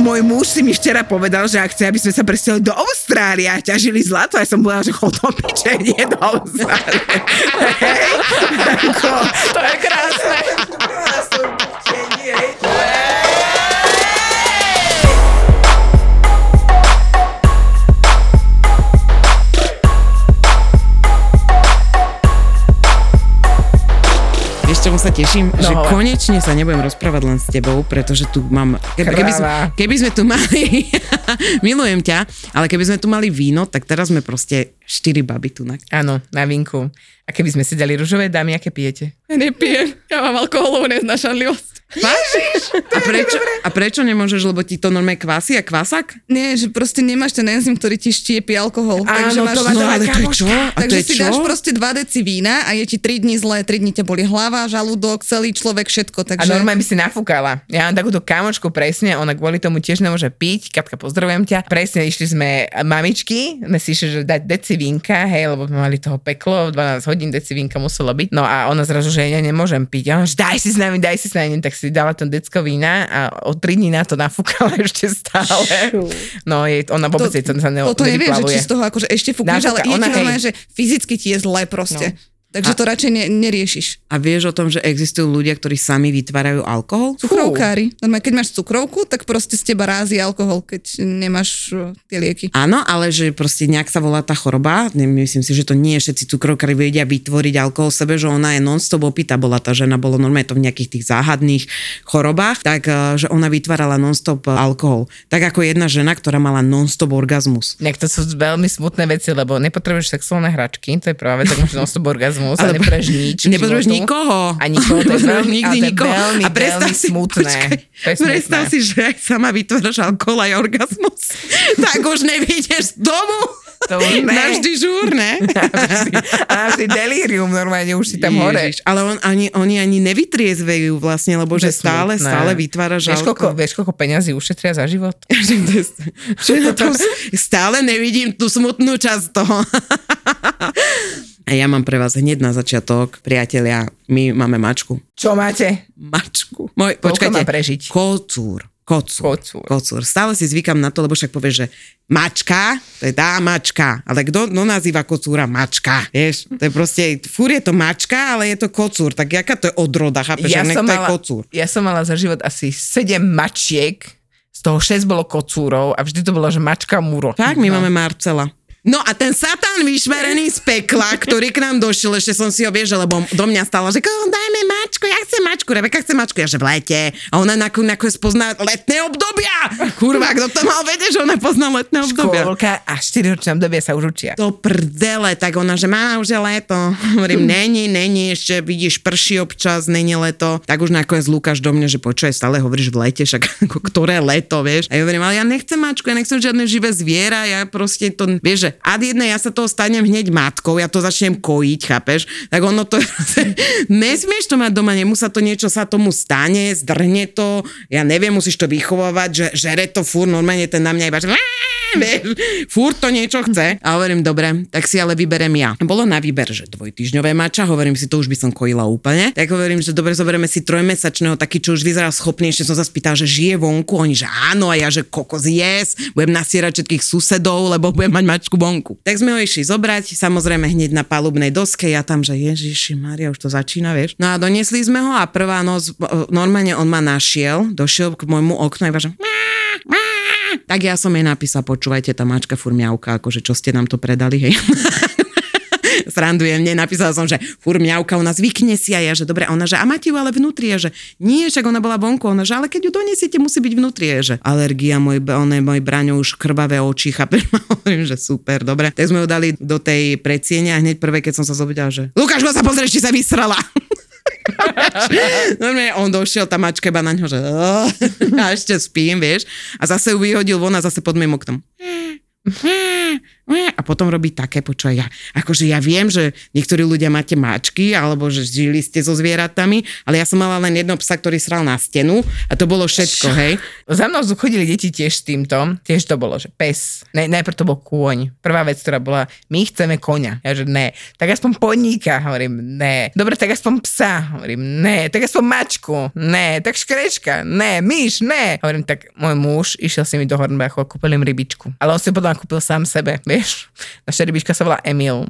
môj muž si mi včera povedal, že ak chce, aby sme sa presťali do Austrálie a ťažili zlato, ja som povedal, že chod do piče, nie do Austrálie. to je krásne. Čomu sa teším, no, že konečne sa nebudem rozprávať len s tebou, pretože tu mám... Keby, keby, sme, keby sme tu mali... milujem ťa, ale keby sme tu mali víno, tak teraz sme proste štyri baby tu. Áno, na vínku. A keby sme si dali rúžové dámy, aké pijete? Ja nepijem, ja mám alkoholovú neznašanlivosť. Vážiš? A prečo, a prečo nemôžeš, lebo ti to normálne kvasí a kvasak? Nie, že proste nemáš ten enzym, ktorý ti štiepi alkohol. Áno, takže máš, to, no, ale to je čo? A takže to je si čo? dáš proste 2 deci vína a je ti 3 dní zlé, 3 dní ťa boli hlava, žalúdok, celý človek, všetko. Takže... A normálne by si nafúkala. Ja mám takúto kamočku presne, ona kvôli tomu tiež nemôže piť. Katka, pozdravujem ťa. Presne išli sme mamičky, sme si išli, že dať deci vínka, hej, lebo sme mali toho peklo, 12 hodín deci vínka muselo byť. No a ona zrazu, že ja nemôžem piť. Ja, daj si s nami, daj si s nami, tak si dala ten decko vína a o tri dní na to nafúkala ešte stále. No, je, ona vôbec to, sa ne, Toto nevie, že či z toho akože ešte fúkneš, ale ide ti normálne, že fyzicky ti je zle proste. No. Takže a, to radšej ne, neriešiš. A vieš o tom, že existujú ľudia, ktorí sami vytvárajú alkohol? Cukrovkári. Normálne, keď máš cukrovku, tak proste z teba rází alkohol, keď nemáš tie lieky. Áno, ale že proste nejak sa volá tá choroba. Myslím si, že to nie všetci cukrovkári vedia vytvoriť alkohol sebe, že ona je non-stop opýta. Bola tá žena, bolo normálne to v nejakých tých záhadných chorobách, tak e, že ona vytvárala non-stop alkohol. Tak ako jedna žena, ktorá mala non-stop orgazmus. Nejak to sú veľmi smutné veci, lebo nepotrebuješ sexuálne hračky, to je práve tak non-stop orgazmus orgazmus ale, a nepotrebuješ nič. Nepotrebuješ nikoho. A nikoho, to je veľmi, nikdy to je nikoho. veľmi, a veľmi si, smutné. Počkaj, predstav si, že aj sama vytváraš alkohol aj orgazmus. tak už nevídeš z domu. To už ne. Navždy žúr, ne? A navždy delírium, normálne už si tam Ježiš, hore. Ale on, ani, oni ani nevytriezvejú vlastne, lebo že stále, stále vytvára vieš, koľko, vieš, koľko peňazí ušetria za život? stále nevidím tú smutnú časť toho. A ja mám pre vás hneď na začiatok, priatelia, my máme mačku. Čo máte? Mačku. Moj, počkajte. má prežiť? Kocúr. Kocúr. Kocúr. Kocúr. Stále si zvykam na to, lebo však povieš, že mačka, to je tá mačka. Ale kto no nazýva kocúra mačka? Vieš, to je proste, fúr je to mačka, ale je to kocúr. Tak jaká to je odroda, chápeš? Ja som, mala, kocúr. ja som mala za život asi 7 mačiek, z toho 6 bolo kocúrov a vždy to bolo, že mačka múro. Tak, my no. máme Marcela. No a ten satán vyšverený z pekla, ktorý k nám došiel, ešte som si ho vieš, lebo do mňa stala, že dajme mačku, ja chcem mačku, Rebeka chce mačku, ja že v lete. A ona nakoniec pozná letné obdobia. Kurva, kto to mal vedieť, že ona pozná letné obdobia. Škôlka a 4 ročné obdobie sa už učia. To prdele, tak ona, že má už je leto. Hovorím, není, není, ešte vidíš prší občas, není leto. Tak už nakoniec Lukáš do mňa, že počuje, stále hovoríš v lete, však ktoré leto, vieš. A ja hovorím, ale ja nechcem mačku, ja nechcem žiadne živé zviera, ja proste to, vieš, že ad jedna ja sa toho stanem hneď matkou, ja to začnem kojiť, chápeš? Tak ono to, nesmieš to mať doma, nemusí to niečo sa tomu stane, zdrhne to, ja neviem, musíš to vychovávať, že žere to fur, normálne ten na mňa iba, že vieš, furt to niečo chce. A hovorím, dobre, tak si ale vyberem ja. Bolo na výber, že dvojtyžňové mača, hovorím si, to už by som kojila úplne. Tak hovorím, že dobre, zoberieme si trojmesačného, taký, čo už vyzerá schopný, ešte som sa spýtal, že žije vonku, oni, že áno, a ja, že kokos yes, budem nasierať všetkých susedov, lebo budem mať mačku vonku. Tak sme ho išli zobrať, samozrejme hneď na palubnej doske, ja tam, že Ježiši Maria, už to začína, vieš. No a doniesli sme ho a prvá noc, o, normálne on ma našiel, došiel k môjmu oknu a iba, že tak ja som jej napísal, počúvajte, tá mačka fur miauka, akože čo ste nám to predali, hej. srandujem, nie, napísala som, že fur miauka, ona zvykne si a ja, že dobre, ona, že a máte ju ale vnútri, je, že nie, však ona bola vonku, ona, že ale keď ju donesiete, musí byť vnútri, je, že alergia, môj, on môj braňo už krvavé oči, chápeš, hovorím, že super, dobre. Tak sme ju dali do tej predsiene a hneď prvé, keď som sa zobudila, že Lukáš, sa pozrieš, či sa vysrala. Normálne on došiel, tá mačka iba na ňo, že a ešte spím, vieš. A zase ju vyhodil von a zase pod mým oknom a potom robí také, počúvaj, ja, akože ja viem, že niektorí ľudia máte mačky, alebo že žili ste so zvieratami, ale ja som mala len jedno psa, ktorý sral na stenu a to bolo všetko, hej. Za mnou chodili deti tiež s týmto, tiež to bolo, že pes, ne, najprv to bol kôň. Prvá vec, ktorá bola, my chceme koňa. Ja že ne, tak aspoň poníka, hovorím, ne. Dobre, tak aspoň psa, hovorím, ne. Tak aspoň mačku, ne. Tak škrečka, ne. Myš, ne. Hovorím, tak môj muž išiel si mi do Hornbachu a kúpil im rybičku. Ale on si potom kúpil sám sebe, vieš. Naša rybička sa volá Emil.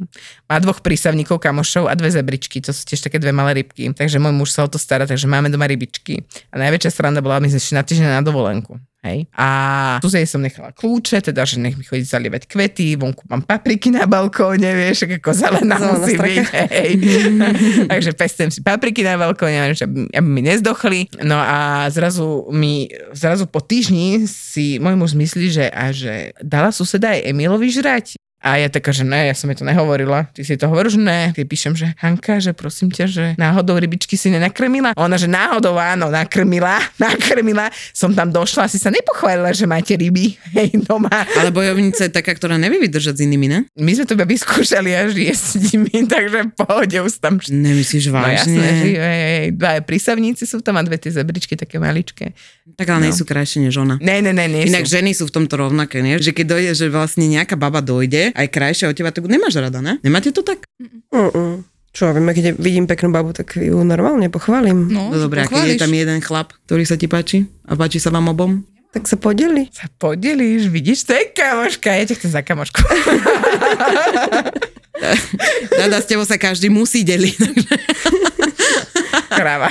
Má dvoch prísavníkov, kamošov a dve zebričky, to sú tiež také dve malé rybky. Takže môj muž sa o to stará, takže máme doma rybičky. A najväčšia sranda bola, my sme na týždeň na dovolenku. Hej. A tu jej som nechala kľúče, teda, že nech mi chodí zalievať kvety, vonku mám papriky na balkóne, vieš, ako zelená musí byť. Hej. Takže pestujem si papriky na balkóne, aby, aby mi nezdochli. No a zrazu mi, zrazu po týždni si môj muž myslí, že, a že dala suseda aj Emilovi žrať. A ja taká, že ne, ja som jej to nehovorila. Ty si to hovoríš, že ne. Ty píšem, že Hanka, že prosím ťa, že náhodou rybičky si nenakrmila. Ona, že náhodou áno, nakrmila, nakrmila. Som tam došla, asi sa nepochválila, že máte ryby, hej, doma. Ale bojovnica je taká, ktorá nevie vydržať s inými, ne? My sme to iba vyskúšali až jesť s nimi, takže v pohode už tam... Nemyslíš No vážne? jasné, že hej, hej, dva prísavníci sú tam a dve tie zebričky také maličké. tak ale nie no. sú krajšie než ona. Ne, ne, ne, nie Inak sú. ženy sú v tomto rovnaké, nie? Že keď dojde, že vlastne nejaká baba dojde, aj krajšia od teba, tak nemáš rada, ne? Nemáte to tak? Mm-mm. Čo ja viem, keď vidím peknú babu, tak ju normálne pochválim. No, No dobré, a keď je tam jeden chlap, ktorý sa ti páči a páči sa vám obom? Tak sa podeli. Sa podelíš, vidíš, to je kamoška, ja ťa chcem za kamošku. Dada, s tebou sa každý musí deliť. Kráva.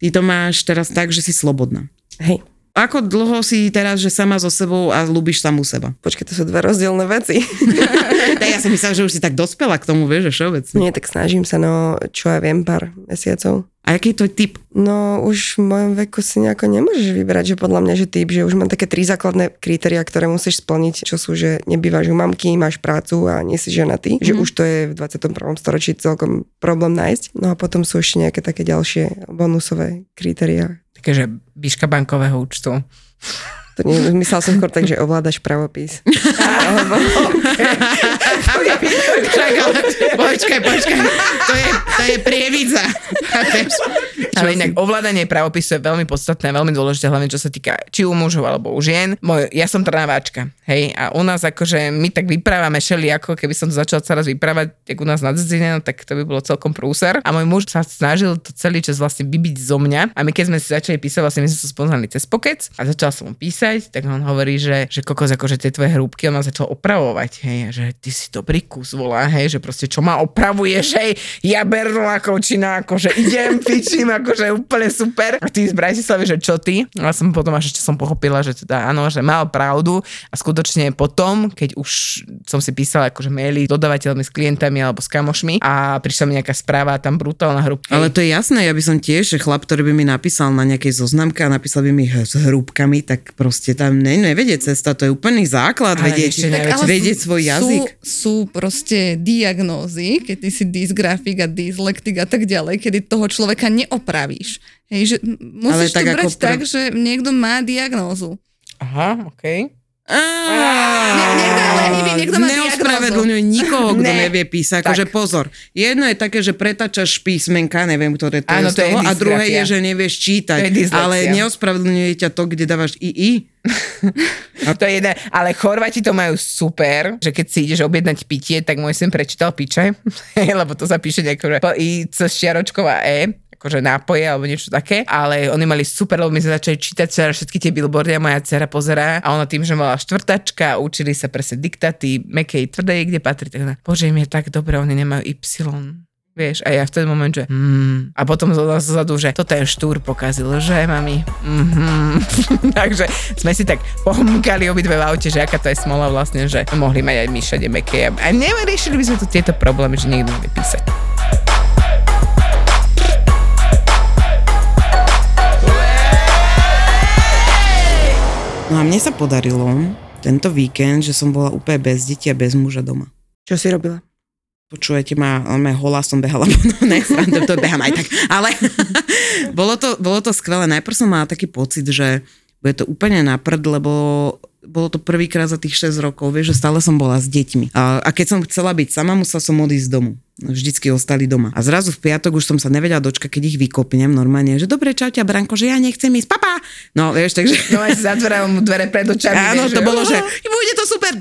Ty to máš teraz tak, že si slobodná. Hej, Ako dlho si teraz, že sama so sebou a ľúbiš samú seba? počkaj, to sú dve rozdielne veci. Tak ja som myslela, že už si tak dospela k tomu, vieš, že všeobecne. Nie, tak snažím sa, no čo ja viem, pár mesiacov. A aký je tvoj typ? No už v mojom veku si nejako nemôžeš vybrať, že podľa mňa, že typ, že už mám také tri základné kritéria, ktoré musíš splniť, čo sú, že nebývaš u mamky, máš prácu a nie si ženatý, mm-hmm. že už to je v 21. storočí celkom problém nájsť. No a potom sú ešte nejaké také ďalšie bonusové kritéria. Takže výška bankového účtu. To nie, myslel som skôr tak, že ovládaš pravopis. Čak, ale počkaj, počkaj. To je, to je prievidza. Ale inak ovládanie pravopisu je veľmi podstatné, veľmi dôležité, hlavne čo sa týka či u mužov alebo u žien. Môj, ja som trnávačka, hej, a u nás akože my tak vyprávame šeli, ako keby som to začala teraz vyprávať, jak u nás na Dzine, no tak to by bolo celkom prúser. A môj muž sa snažil to celý čas vlastne vybiť zo mňa. A my keď sme si začali písať, vlastne my sme sa spoznali cez pokec a začala som mu písať, tak on hovorí, že, že kokos, akože tie tvoje hrúbky, on ma začal opravovať, hej, a že ty si dobrý kus volá, hej, že proste čo ma opravuješ, hej, ja berná kočina, akože idem, pičím, akože úplne super. A ty z Bratislavy, že čo ty? A som potom až ešte som pochopila, že teda áno, že mal pravdu a skutočne potom, keď už som si písala akože maily s dodávateľmi, s klientami alebo s kamošmi a prišla mi nejaká správa, tam brutálna hrúbka. Ale to je jasné, ja by som tiež, že chlap, ktorý by mi napísal na nejakej zoznamke a napísal by mi h- s hrúbkami, tak proste tam ne, nevedie cesta, to je úplný základ, Ale vedieť, ešte najväčšie- ale vedieť svoj jazyk. Sú, sú proste diagnózy, keď ty si dysgrafik a dyslektik a tak ďalej, kedy toho človeka neopravíš. Hej, že musíš tak to ako brať pr- tak, že niekto má diagnózu. Aha, okej. Nie- má Neospravedlňuj nikoho, kto Ne. nevie písať. Akože pozor, jedno je také, že pretačaš písmenka, neviem, ktoré to Áno, je z to je toho, a druhé je, že nevieš čítať. Ale neospravedlňuje ťa to, kde dávaš i A to je jedné, ale Chorvati to majú super, že keď si ideš objednať pitie, tak môj sem prečítal piče, lebo to zapíše nejako, že i cez čiaročková E, akože nápoje alebo niečo také, ale oni mali super, lebo my sme začali čítať celé všetky tie billboardy a moja dcera pozerá a ona tým, že mala štvrtačka, učili sa presne diktaty, mekej, tvrdej, kde patrí, tak ona, bože, im je tak dobre, oni nemajú Y. Vieš, a ja v ten moment, že mm, a potom zozadu, že to ten štúr pokazil, že mami. Mm-hmm. Takže sme si tak pohmkali obidve v aute, že aká to je smola vlastne, že mohli mať aj my všade meké. A neriešili by sme tu tieto problémy, že niekto bude písať. A mne sa podarilo tento víkend, že som bola úplne bez detí a bez muža doma. Čo si robila? Počujete ma, ale holá som behala, no ne, srandom, to behám aj tak, ale bolo, to, bolo to skvelé. Najprv som mala taký pocit, že bude to úplne na prd, lebo bolo to prvýkrát za tých 6 rokov, vieš, že stále som bola s deťmi. A, a keď som chcela byť sama, musela som odísť z domu. Vždycky ostali doma. A zrazu v piatok už som sa nevedela dočkať, keď ich vykopnem normálne, že dobre, čau ťa, Branko, že ja nechcem ísť, papa. No, vieš, takže... No aj si zatvoril mu dvere pred očami. Áno, vieš, to bolo, že bude to super,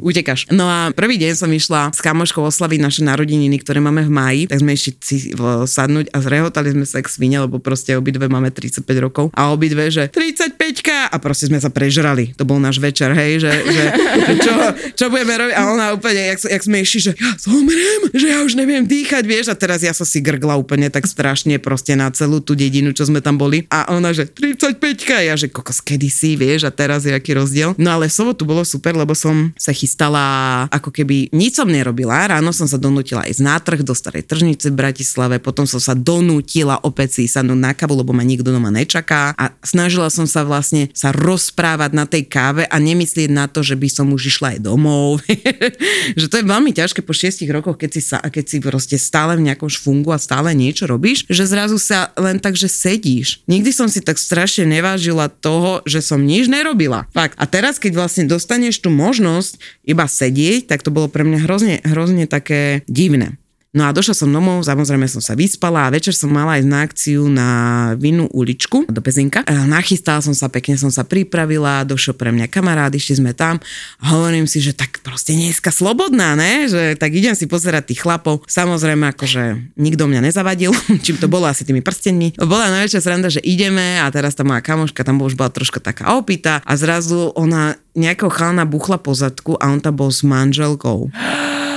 utekáš. No a prvý deň som išla s kamoškou oslaviť naše narodeniny, ktoré máme v máji, tak sme išli si v- sadnúť a zrehotali sme sa k svine, lebo proste obidve máme 35 rokov a obidve, že 35 a proste sme sa prežrali. To bol náš večer, hej, že, že, že čo, čo budeme robiť a ona úplne, jak, jak sme išli, že ja zomrem, že ja už neviem dýchať, vieš, a teraz ja som si grgla úplne tak strašne proste na celú tú dedinu, čo sme tam boli a ona, že 35 a ja, že kokos, kedysi, vieš, a teraz je aký rozdiel. No ale v sobotu bolo super, lebo som sa chystala, ako keby nič som nerobila. Ráno som sa donútila ísť na trh do starej tržnice v Bratislave, potom som sa donútila opäť si sadnúť na kávu, lebo ma nikto doma nečaká a snažila som sa vlastne sa rozprávať na tej káve a nemyslieť na to, že by som už išla aj domov. že to je veľmi ťažké po šiestich rokoch, keď si, sa, keď si proste stále v nejakom šfungu a stále niečo robíš, že zrazu sa len tak, že sedíš. Nikdy som si tak strašne nevážila toho, že som nič nerobila. Fakt. A teraz, keď vlastne dostaneš tú možnosť iba sedieť, tak to bolo pre mňa hrozne, hrozne také divné. No a došla som domov, samozrejme som sa vyspala a večer som mala ísť na akciu na vinnú uličku do Pezinka. E, Nachystala som sa, pekne som sa pripravila, došiel pre mňa kamarát, išli sme tam a hovorím si, že tak proste dneska slobodná, ne? Že tak idem si pozerať tých chlapov. Samozrejme, akože nikto mňa nezavadil, čím to bolo asi tými prstenmi. Bola najväčšia sranda, že ideme a teraz tá moja kamoška tam už bola troška taká opýta a zrazu ona nejakého chalana buchla po zadku a on tam bol s manželkou.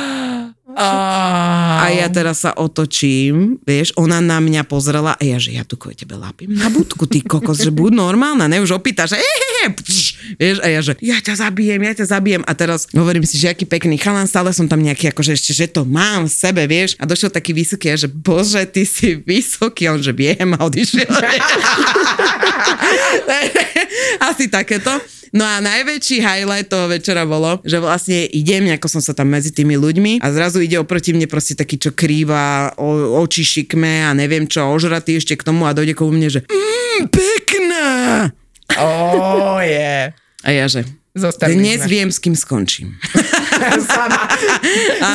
A ja teraz sa otočím, vieš, ona na mňa pozrela a ja, že ja tu kvôli tebe lápim na budku, ty kokos, že buď normálna, ne, už opýta, že pš, vieš, a ja, že ja ťa zabijem, ja ťa zabijem a teraz hovorím si, že aký pekný chalan, stále som tam nejaký, akože ešte, že to mám v sebe, vieš, a došiel taký vysoký, a že bože, ty si vysoký, a on, že viem a odišiel. Asi takéto. No a najväčší highlight toho večera bolo, že vlastne idem, nejako som sa tam medzi tými ľuďmi a zrazu ide oproti mne proste taký, čo krýva, o, oči šikme a neviem čo, ožratý ešte k tomu a dojde ku mne, že mm, pekná. Oh, je. A ja, že Zostali dnes sme. viem, s kým skončím. sama,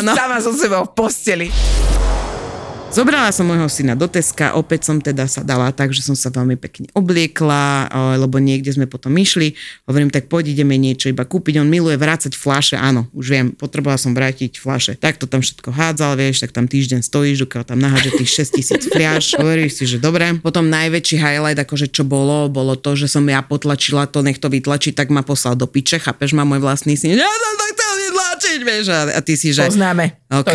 Áno. sama so sebou v posteli. Zobrala som môjho syna do Teska, opäť som teda sa dala tak, že som sa veľmi pekne obliekla, eh, lebo niekde sme potom išli. Hovorím, tak poď ideme niečo iba kúpiť. On miluje vrácať flaše, áno, už viem, potrebovala som vrátiť flaše. Tak to tam všetko hádzal, vieš, tak tam týždeň stojíš, dokiaľ tam naháže tých 6 tisíc fliaš. Hovoríš si, že dobre. Potom najväčší highlight, akože čo bolo, bolo to, že som ja potlačila to, nech to vytlačí, tak ma poslal do piče, chápeš ma môj vlastný syn. Ja som to chcel vytlačiť, vieš, a, a ty si, že... Poznáme. To OK,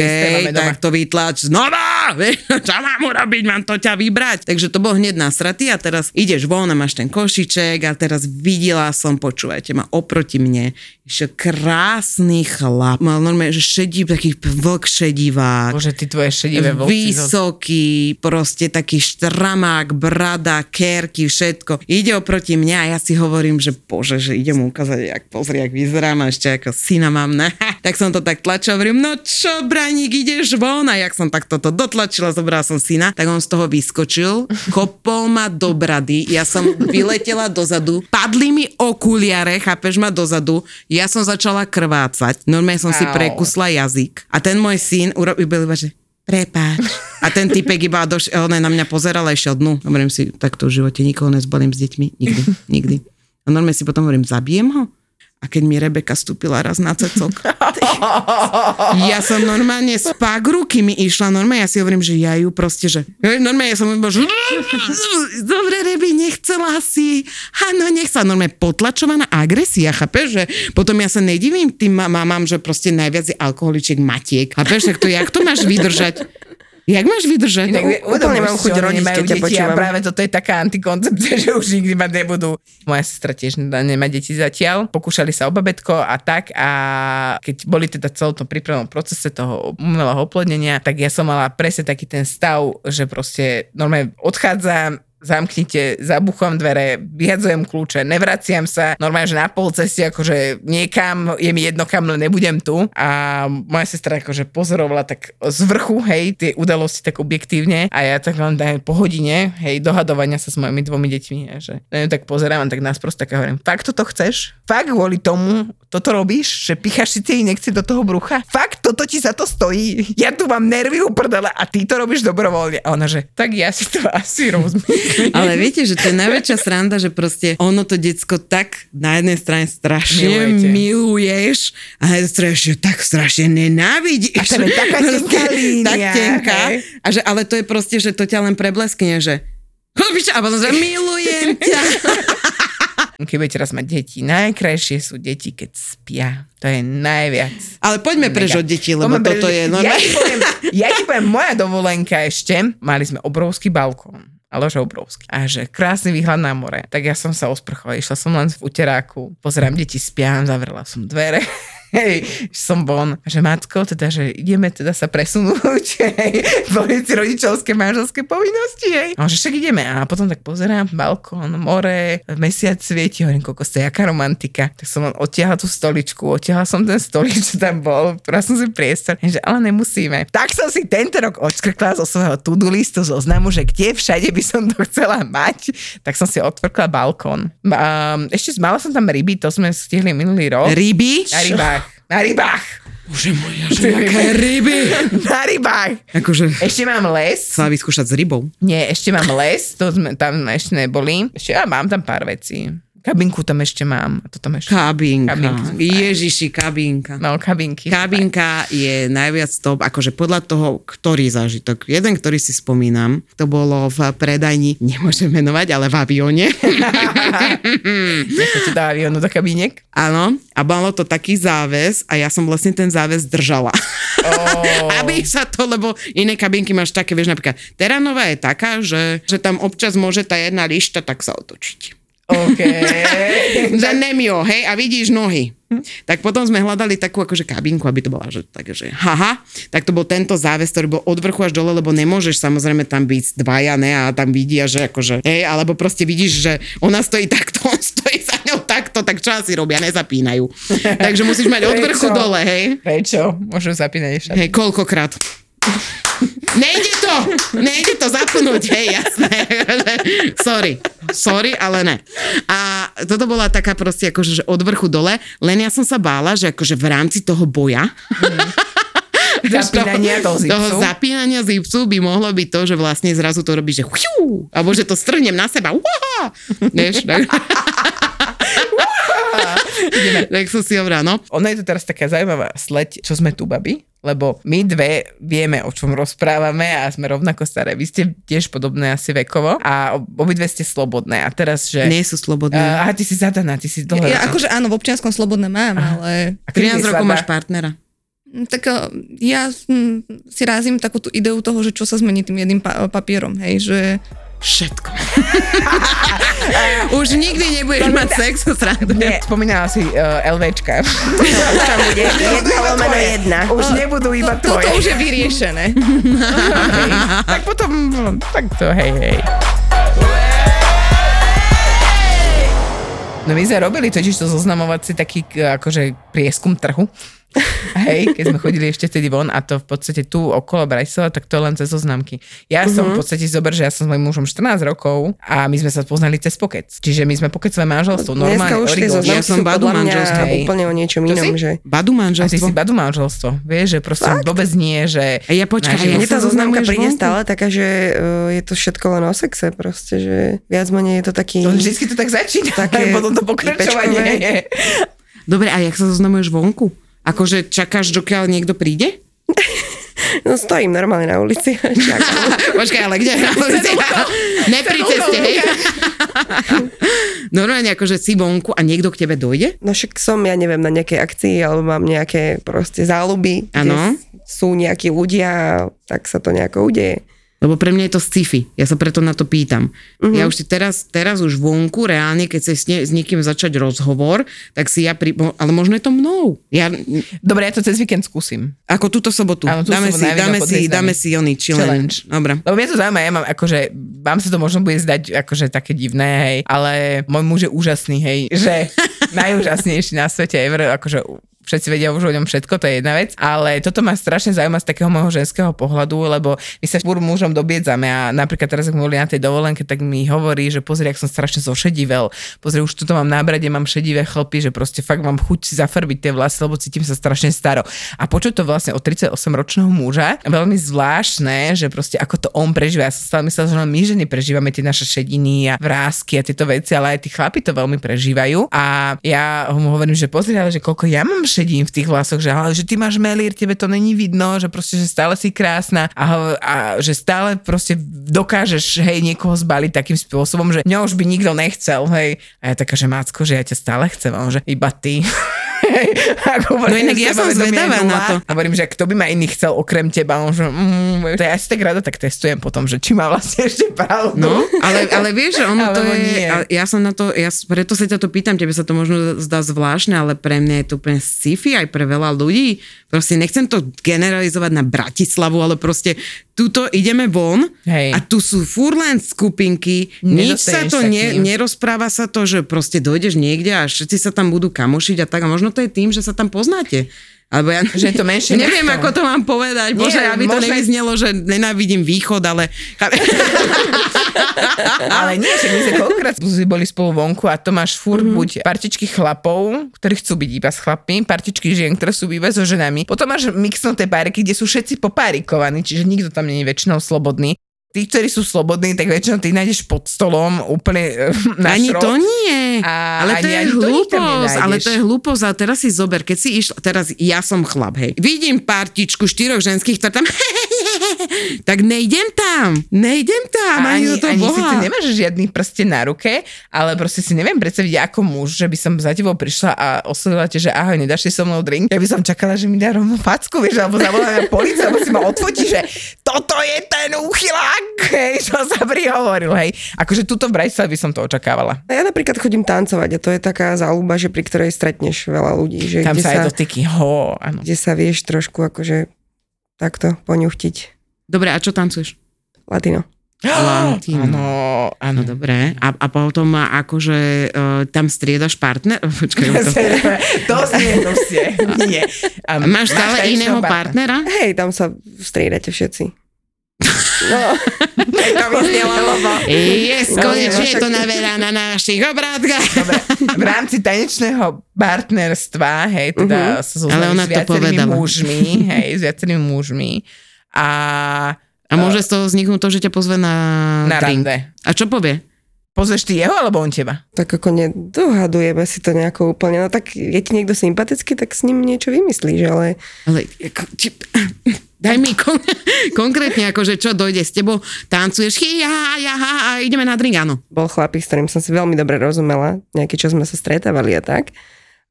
doma. tak to vytlač znova, vieš, čo mám urobiť, mám to ťa vybrať. Takže to bol hneď nasratý a teraz ideš von a máš ten košiček a teraz videla som, počúvajte ma, oproti mne išiel krásny chlap, mal normálne, že šedí, taký vlk šedivák. Bože, ty tvoje šedivé vlci. Vysoký, proste taký štramák, brada, kerky, všetko. Ide oproti mňa a ja si hovorím, že bože, že idem mu ukázať, jak pozri, jak vyzerám a ešte ako syna mám, ne? Tak som to tak tlačila, hovorím, no čo, braník, ideš von? A jak som tak toto dotlačila, zobrala som syna, tak on z toho vyskočil, kopol ma do brady, ja som vyletela dozadu, padli mi okuliare, chápeš ma dozadu, ja som začala krvácať, normálne som si Au. prekusla jazyk a ten môj syn urobil iba, že prepáč. A ten typek iba doš- on na mňa pozeral a išiel dnu. Hovorím si, takto v živote nikoho nezbalím s deťmi. Nikdy, nikdy. A normálne si potom hovorím, zabijem ho? A keď mi Rebeka stúpila raz na cecok, ja som normálne z ruky mi išla, normálne ja si hovorím, že ja ju proste, že normálne ja som že dobre, Rebi, nechcela si, áno, nechcela, normálne potlačovaná agresia, chápeš, že potom ja sa nedivím tým mamám, že proste najviac je alkoholičiek Matiek, chápeš, tak to jak to máš vydržať? Jak máš vydržať? Inak, No, úplne mám chuť rodiť, keď ťa počúvam. práve toto je taká antikoncepcia, že už nikdy mať nebudú. Moja sestra tiež nemá deti zatiaľ. Pokúšali sa o babetko a tak a keď boli teda celom tom prípravnom procese toho umelého oplodnenia, tak ja som mala presne taký ten stav, že proste normálne odchádzam, zamknite, zabuchám dvere, vyhadzujem kľúče, nevraciam sa, normálne, že na pol ceste, akože niekam, je mi jedno kam, len nebudem tu. A moja sestra akože pozorovala tak z vrchu, hej, tie udalosti tak objektívne a ja tak len daj po hodine, hej, dohadovania sa s mojimi dvomi deťmi, hej, že na ňu tak pozerám a tak nás proste tak hovorím, fakt toto chceš? Fakt kvôli tomu toto robíš, že picháš si tie nechci do toho brucha? Fakt toto ti za to stojí? Ja tu mám nervy uprdele a ty to robíš dobrovoľne. A ona, že tak ja si to asi rozmyslím. Ale viete, že to je najväčšia sranda, že proste ono to decko tak na jednej strane strašne Milujete. miluješ a strane ešte tak strašne nenávidíš. A je taká Proste línia, Tak tenká. hej. A že, ale to je proste, že to ťa len prebleskne, že a potom, že milujem ťa. Keď budete raz mať deti, najkrajšie sú deti, keď spia. To je najviac. Ale poďme preč Mega. od detí, lebo Poďme preč toto od je detí. Ja normálne. ti, poviem, ja ti poviem, moja dovolenka ešte, mali sme obrovský balkón. Ale že obrovský. A že krásny výhľad na more. Tak ja som sa osprchovala, išla som len v uteráku, pozerám, deti spia, zavrela som dvere. Hej, som von. A že matko, teda, že ideme teda sa presunúť, hej, si rodičovské manželské povinnosti, hej. A on, že však ideme. A potom tak pozerám, balkón, more, mesiac svieti, hovorím, koľko ste, jaká romantika. Tak som len odtiahla tú stoličku, odtiahla som ten stolík, čo tam bol, ktorá som si priestor, že ale nemusíme. Tak som si tento rok odškrkla zo svojho to-do listu zoznamu, že kde všade by som to chcela mať, tak som si otvorkla balkón. A, ešte mala som tam ryby, to sme stihli minulý rok. Ryby? Na rybách. Na rybách. Bože moja, že aké ryby. Na rybách. Akože Ešte mám les. chcela vyskúšať s rybou. Nie, ešte mám les, to sme, tam ešte neboli. Ešte ja mám tam pár vecí. Kabinku tam ešte mám. A to tam ešte... Kabinka. Ježiši, kabinka. No, kabinky. Kabinka je najviac top, akože podľa toho, ktorý zážitok. Jeden, ktorý si spomínam, to bolo v predajni, nemôžem menovať, ale v avióne. Nechcete do aviónu do kabínek? Áno, a malo to taký záväz a ja som vlastne ten záväz držala. Oh. Aby sa to, lebo iné kabinky máš také, vieš, napríklad Teranová je taká, že, že tam občas môže tá jedna lišta tak sa otočiť. OK. Že nemio, hej, a vidíš nohy. Tak potom sme hľadali takú akože kabinku, aby to bola, že takže haha, tak to bol tento záves, ktorý bol od vrchu až dole, lebo nemôžeš samozrejme tam byť dvaja, ne, a tam vidia, že akože, hej, alebo proste vidíš, že ona stojí takto, on stojí za ňou takto, tak čo asi robia, nezapínajú. Takže musíš mať od vrchu dole, hej. Prečo? Môžu zapínať ešte. Hej, koľkokrát. Nejde to, nejde to zapnúť, hej, jasné. Sorry, sorry, ale ne. A toto bola taká proste akože že od vrchu dole, len ja som sa bála, že akože v rámci toho boja, Zapínania toho zipsu. toho zapínania zipsu by mohlo byť to, že vlastne zrazu to robí, že chuťú, alebo že to strhnem na seba, uá, vieš, tak. tak som si hovorila, no. Ono je to teraz taká zaujímavá sleď, čo sme tu, babi, lebo my dve vieme, o čom rozprávame a sme rovnako staré. Vy ste tiež podobné asi vekovo a ob- obidve ste slobodné. A teraz, že... Nie sú slobodné. Uh, aha, ty si zadaná, ty si dlhé. Ja, akože áno, v občianskom slobodné mám, ale A kedy 13 si rokov máš partnera. mm, tak eh, ja si rázim takú tú ideu toho, že čo sa zmení tým jedným pa- papierom, hej, že Všetko. Už nikdy nebudeš mať sex, srandu. Nie, spomínala si uh, LVčka. Tam bude jedna lomeno jedna. Už nebudú iba toto tvoje. už je vyriešené. Tak potom, no, tak to hej, hej. No my sme robili totiž to zoznamovací taký k- akože prieskum trhu. Hej, keď sme chodili ešte vtedy von a to v podstate tu okolo Bratislava, tak to je len cez zoznamky. Ja uh-huh. som v podstate zober, že ja som s mojím mužom 14 rokov a my sme sa poznali cez pokec. Čiže my sme pokecové manželstvo. Dneska Normálne, už tie. Ja som sú badu manželstvo. Hej. úplne o niečom Čo inom, si? že... Badu A ty manželstvo. si badu manželstvo, vieš, že proste Fakt? vôbec nie, že... A ja počkaj, ja Mne tá zoznamka príde stále taká, že uh, je to všetko len o sexe proste, že viac menej je to taký... To vždycky to tak začína, Také potom to pokračovanie. Dobre, a jak sa zoznamuješ vonku? Akože čakáš, dokiaľ niekto príde? No stojím normálne na ulici. Počkaj, ale kde? Na ulici? Ne pri ceste, hej? Normálne akože si vonku a niekto k tebe dojde? No však som, ja neviem, na nejakej akcii, alebo mám nejaké proste záľuby, kde sú nejakí ľudia tak sa to nejako udeje. Lebo pre mňa je to sci-fi. Ja sa preto na to pýtam. Uh-huh. Ja už si teraz, teraz už vonku, reálne, keď chceš s, nie, s niekým začať rozhovor, tak si ja pri... Ale možno je to mnou. Ja, Dobre, ja to cez víkend skúsim. ako túto sobotu. Áno, túto dáme, sobotu si, dáme, si, dáme si oný challenge. Challenge. Dobre. Lebo mňa to zaujíma, ja mám akože, vám sa to možno bude zdať akože také divné, hej, ale môj muž je úžasný, hej, že najúžasnejší na svete ever, akože všetci vedia už o ňom všetko, to je jedna vec, ale toto ma strašne zaujíma z takého môjho ženského pohľadu, lebo my sa furt mužom dobiedzame a napríklad teraz, ak boli na tej dovolenke, tak mi hovorí, že pozri, ak som strašne zošedivel, pozri, už tuto mám na brade, mám šedivé chlpy, že proste fakt mám chuť si zafarbiť tie vlasy, lebo cítim sa strašne staro. A počuť to vlastne od 38-ročného muža, veľmi zvláštne, že proste ako to on prežíva. Ja som stále myslela, že my ženy prežívame tie naše šediny a vrázky a tieto veci, ale aj tí chlapi to veľmi prežívajú. A ja mu hovorím, že pozri, ale že koľko ja mám šedín v tých vlasoch, že, ale, že ty máš melír, tebe to není vidno, že proste, že stále si krásna a, a že stále proste dokážeš, hej, niekoho zbaliť takým spôsobom, že mňa už by nikto nechcel, hej. A ja taká, že Mácko, že ja ťa stále chcem, že iba ty. Ako No inak ja som zvedavá na to. A hovorím, že kto by ma iný chcel okrem teba, on, že mm, to ja si tak rada tak testujem potom, že či má vlastne ešte pravdu. No, ale, ale vieš, že ono to je, nie. a ja som na to, ja preto sa ťa to pýtam, tebe sa to možno zdá zvláštne, ale pre mňa je to úplne sci-fi aj pre veľa ľudí. Proste nechcem to generalizovať na Bratislavu, ale proste tuto ideme von Hej. a tu sú fur len skupinky, nič sa to ne, nerozpráva sa to, že proste dojdeš niekde a všetci sa tam budú kamošiť a tak a možno to je tým, že sa tam poznáte. Alebo ja Že je to menšie neviem, mesto. ako to mám povedať. Bože, Nie, aby to možno- nevyznelo, že nenávidím východ, ale... Ale nie, že my sme koľkokrát boli spolu vonku a to máš furt Mhm. mm-hmm. buď partičky chlapov, ktorí chcú byť iba s chlapmi, partičky žien, ktoré sú iba so ženami. Potom máš mixnuté páriky, kde sú všetci popárikovaní, čiže nikto tam nie je väčšinou slobodný. Tí, ktorí sú slobodní, tak väčšinou ty nájdeš pod stolom úplne eh, na Ani šrot. to nie. A ale to ani- je ani hlúposť. Ale to je hlúposť. A teraz si zober, keď si išla, teraz ja som chlap, hej. Vidím partičku štyroch ženských, ktoré tam tak nejdem tam. Nejdem tam. A ani, ani, do toho ani Boha. nemáš žiadny prsten na ruke, ale proste si neviem predstaviť ako muž, že by som za tebou prišla a oslovila že ahoj, nedáš si so mnou drink. Ja by som čakala, že mi dá rovno facku, vieš, alebo zavolá na policiu, alebo si ma odfotí, že toto je ten úchylák, hej, čo sa prihovoril, hej. Akože tuto v Bratislave by som to očakávala. A ja napríklad chodím tancovať a to je taká záľuba, že pri ktorej stretneš veľa ľudí, že Tam kde, sa sa, aj dotyky, ho, áno. kde sa vieš trošku akože takto poňuchtiť. Dobre, a čo tancuješ? Latino. Latino. Áno, áno. No dobre. A, a potom akože uh, tam striedaš partner? Počkaj, to... to nie, to nie. nie. A Máš stále tanečného iného partnera? Hej, tam sa striedate všetci. No, To lebo... Yes, No, konečne je to na veľa na našich obrátkach. Dobre, v rámci tanečného partnerstva, hej, teda uh-huh. sa Mhm. Ale ona to povedala. mužmi, hej, s viacerými mužmi a A môže z toho vzniknúť to, že ťa pozve na, na drink. rande. A čo povie? Pozveš ty jeho, alebo on teba? tak ako nedohadujeme si to nejako úplne. No tak je ti niekto sympatický, tak s ním niečo vymyslíš, ale Ale ako, či, daj mi kon, konkrétne, akože čo dojde s tebou, tancuješ, hi, ja, ja, a ideme na drink, áno. bol chlapík, s ktorým som si veľmi dobre rozumela, nejaký čas sme sa stretávali a tak.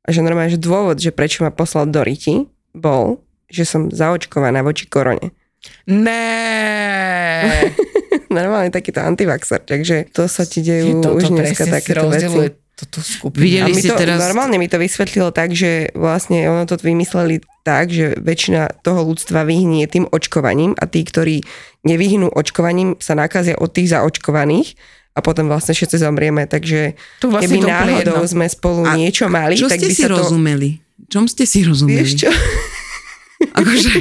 A že normálne, že dôvod, že prečo ma poslal do Riti, bol, že som zaočkovaná voči korone. Né. Normálne takýto antivaxer, takže to sa ti dejú to, už to dneska takéto veci. túto skupinu. Videli A si to, teraz- normálne mi to vysvetlilo tak, že vlastne ono to vymysleli tak, že väčšina toho ľudstva vyhnie tým očkovaním a tí, ktorí nevyhnú očkovaním, sa nakazia od tých zaočkovaných a potom vlastne všetci zomrieme, takže Tu vlastne keby náhodou jedno. sme spolu A niečo mali, Čo tak ste by si sa to... rozumeli? Čom ste si rozumeli? Vieš čo? Akože,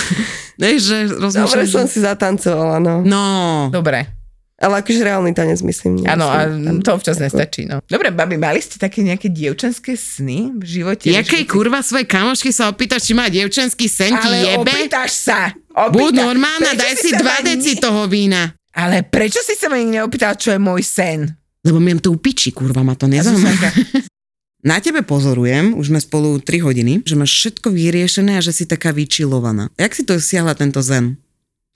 vieš, že Dobre rozmýšľaš, som si zatancovala, no. No, Dobre, Ale akože reálny tanec myslím. áno, a to občas ako- nestačí, no. Dobre, babi, mali ste také nejaké dievčenské sny v živote? jakej kurva svojej kamošky sa opýtaš, či má dievčenský sen, ti Ale jebe? opýtaš sa. Opýta. Buď normálna, Prečo daj si sa dva ma deci ni- toho vína. Ale prečo si sa ma nikdy neopýtal, čo je môj sen? Lebo miem to upiči, kurva, ma to nezaujíma. Na tebe pozorujem, už sme spolu 3 hodiny, že máš všetko vyriešené a že si taká vyčilovaná. Jak si to siahla tento zen?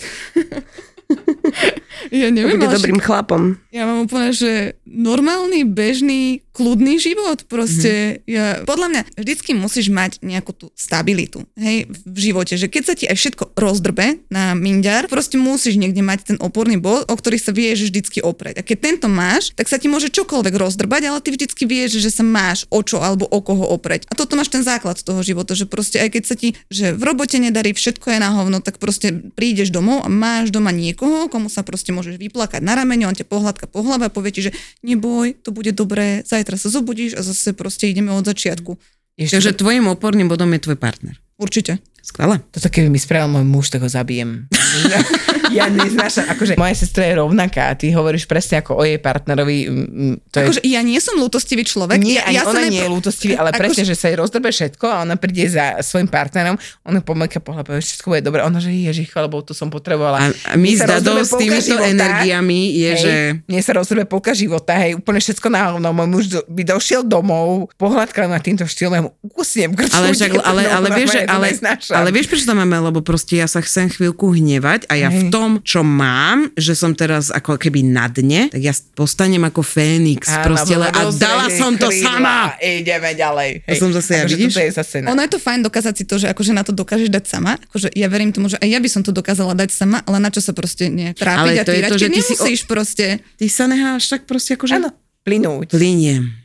Ja neviem, Bude dobrým chlapom. Ja mám úplne, že normálny, bežný, kľudný život. Proste, mm-hmm. ja, podľa mňa vždycky musíš mať nejakú tú stabilitu, hej, v živote, že keď sa ti aj všetko rozdrbe na minďar, proste musíš niekde mať ten oporný bod, o ktorý sa vieš vždycky oprieť. A keď tento máš, tak sa ti môže čokoľvek rozdrbať, ale ty vždycky vieš, že sa máš o čo alebo o koho oprieť. A toto máš ten základ toho života, že proste aj keď sa ti, že v robote nedarí, všetko je na hovno, tak proste prídeš domov a máš doma niekoho, komu sa proste môžeš vyplakať na ramene, on ťa pohľadka po hlave a povie ti, že neboj, to bude dobré, zajtra sa zobudíš a zase proste ideme od začiatku. Ešte Takže tvojim oporným bodom je tvoj partner. Určite. Skvelé. Toto keby mi spravil môj muž, tak ho zabijem. ja neznášam, akože moja sestra je rovnaká a ty hovoríš presne ako o jej partnerovi. To je Akože ja nie som lútostivý človek. Nie, ja, ja ona nie je lútostivý, ale Akože- presne, že sa jej rozdrbe všetko a ona príde za svojim partnerom, ona pomlka pohľad, povie, všetko bude dobre, ona, že ježiš, lebo to som potrebovala. A, a my s Dadou s týmito života, energiami je, hej, že... Mne sa rozdrbe polka života, hej, úplne všetko na hovno. Môj muž by došiel domov, pohľadkal na týmto štýlom, ja mu ukusnem krču. Ale, však, ale, ale, vieš, že, ale, ale vieš, prečo to máme? Lebo proste ja sa chcem chvíľku hnevať a ja v Hej. tom, čo mám, že som teraz ako keby na dne, tak ja postanem ako Fénix proste, le- a dala som to sama. A ideme ďalej. To som zase ja, akože vidíš? je zase na... Ono je to fajn dokázať si to, že akože na to dokážeš dať sama. Akože ja verím tomu, že aj ja by som to dokázala dať sama, ale na čo sa proste nejak trápiť Ale a to je týrať, to, že ty si o- proste. Ty sa necháš tak proste akože... Áno, plynúť. Pliniem.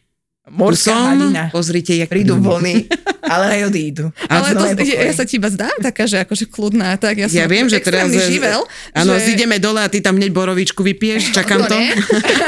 Tu Morská som, hladina. pozrite, jak Prídu vlny, ale aj odídu. Ale to, je ja, sa ti iba zdám taká, že akože kľudná, tak ja som Ja viem, že teraz... živel. Áno, že... zídeme dole a ty tam hneď borovičku vypiješ, čakám to. nie.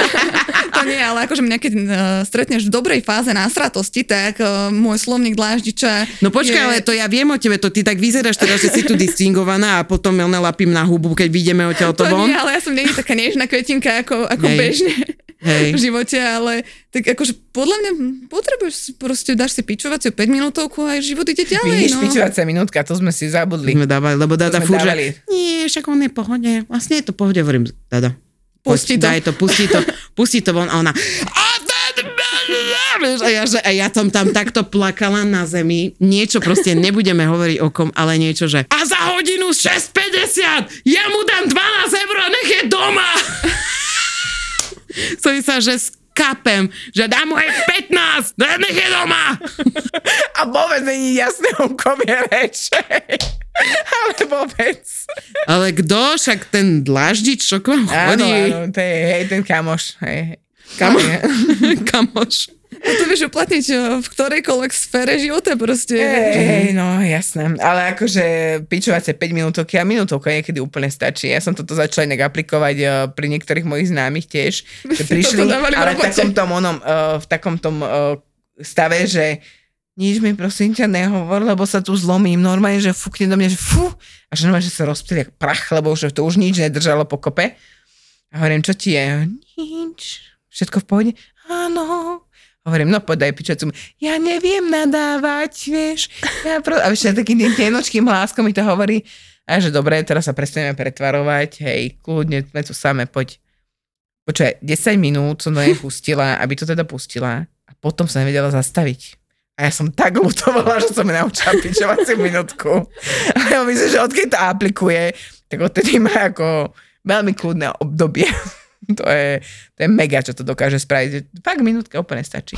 to nie, ale akože mňa keď uh, stretneš v dobrej fáze násratosti, tak uh, môj slovník dláždiča No počkaj, je... ale to ja viem o tebe, to ty tak vyzeráš teraz, že si tu distingovaná a potom ja lapím na hubu, keď vidíme o to To von. nie, ale ja som nie taká nežná kvetinka ako, ako bežne Hej. v živote, ale tak akože podľa mňa potrebuješ si proste, dáš si pičovaciu 5 minútovku a aj život ide ďalej. Vidíš, no. pičovacia minútka, to sme si zabudli. Sme dávali, lebo Dada furt, že nie, však on je pohode. Vlastne je to pohode, hovorím, Dada. Pusti to. Daj to, pusti to, pusti to von a ona a ja, že, a ja som tam takto plakala na zemi. Niečo proste, nebudeme hovoriť o kom, ale niečo, že a za hodinu 6,50 ja mu dám 12 eur a nech je doma. Som sa, že skapem, že dám mu aj 15, no nech je doma. A vôbec není jasné, o kom je reč. Ale vôbec. Ale kto, však ten dlaždič, čo k vám Áno, chodí? áno, to je, hej, ten kamoš. Hej. Kamo, kamoš. To vieš uplatniť eh, v ktorejkoľvek sfére života proste. Hej, no jasné. Ale akože pičovacie 5 minútovky a minútovka niekedy úplne stačí. Ja som toto začala inak aplikovať uh, pri niektorých mojich známych tiež, že prišli, v ale v robote. takom tom, onom, v takom tom stave, že nič mi prosím ťa nehovor, lebo sa tu zlomím. Normálne, že fúkne do mňa, že fú, a že normálne, že sa rozptýli jak prach, lebo už to už nič nedržalo pokope. A hovorím, čo ti je? Nič. Všetko v pohode? Áno. Hovorím, no podaj pičacu. Ja neviem nadávať, vieš. Ja pro... A ešte takým tým tienočkým hláskom mi to hovorí. A že dobre, teraz sa prestaneme pretvarovať. Hej, kľudne, sme tu same, poď. Počkaj, 10 minút som do nej pustila, aby to teda pustila. A potom sa nevedela zastaviť. A ja som tak lutovala, že som naučila pičovaciu minútku. A ja myslím, že odkedy to aplikuje, tak odtedy má ako veľmi kľudné obdobie. To je, to je mega, čo to dokáže spraviť. Fakt minútka úplne stačí.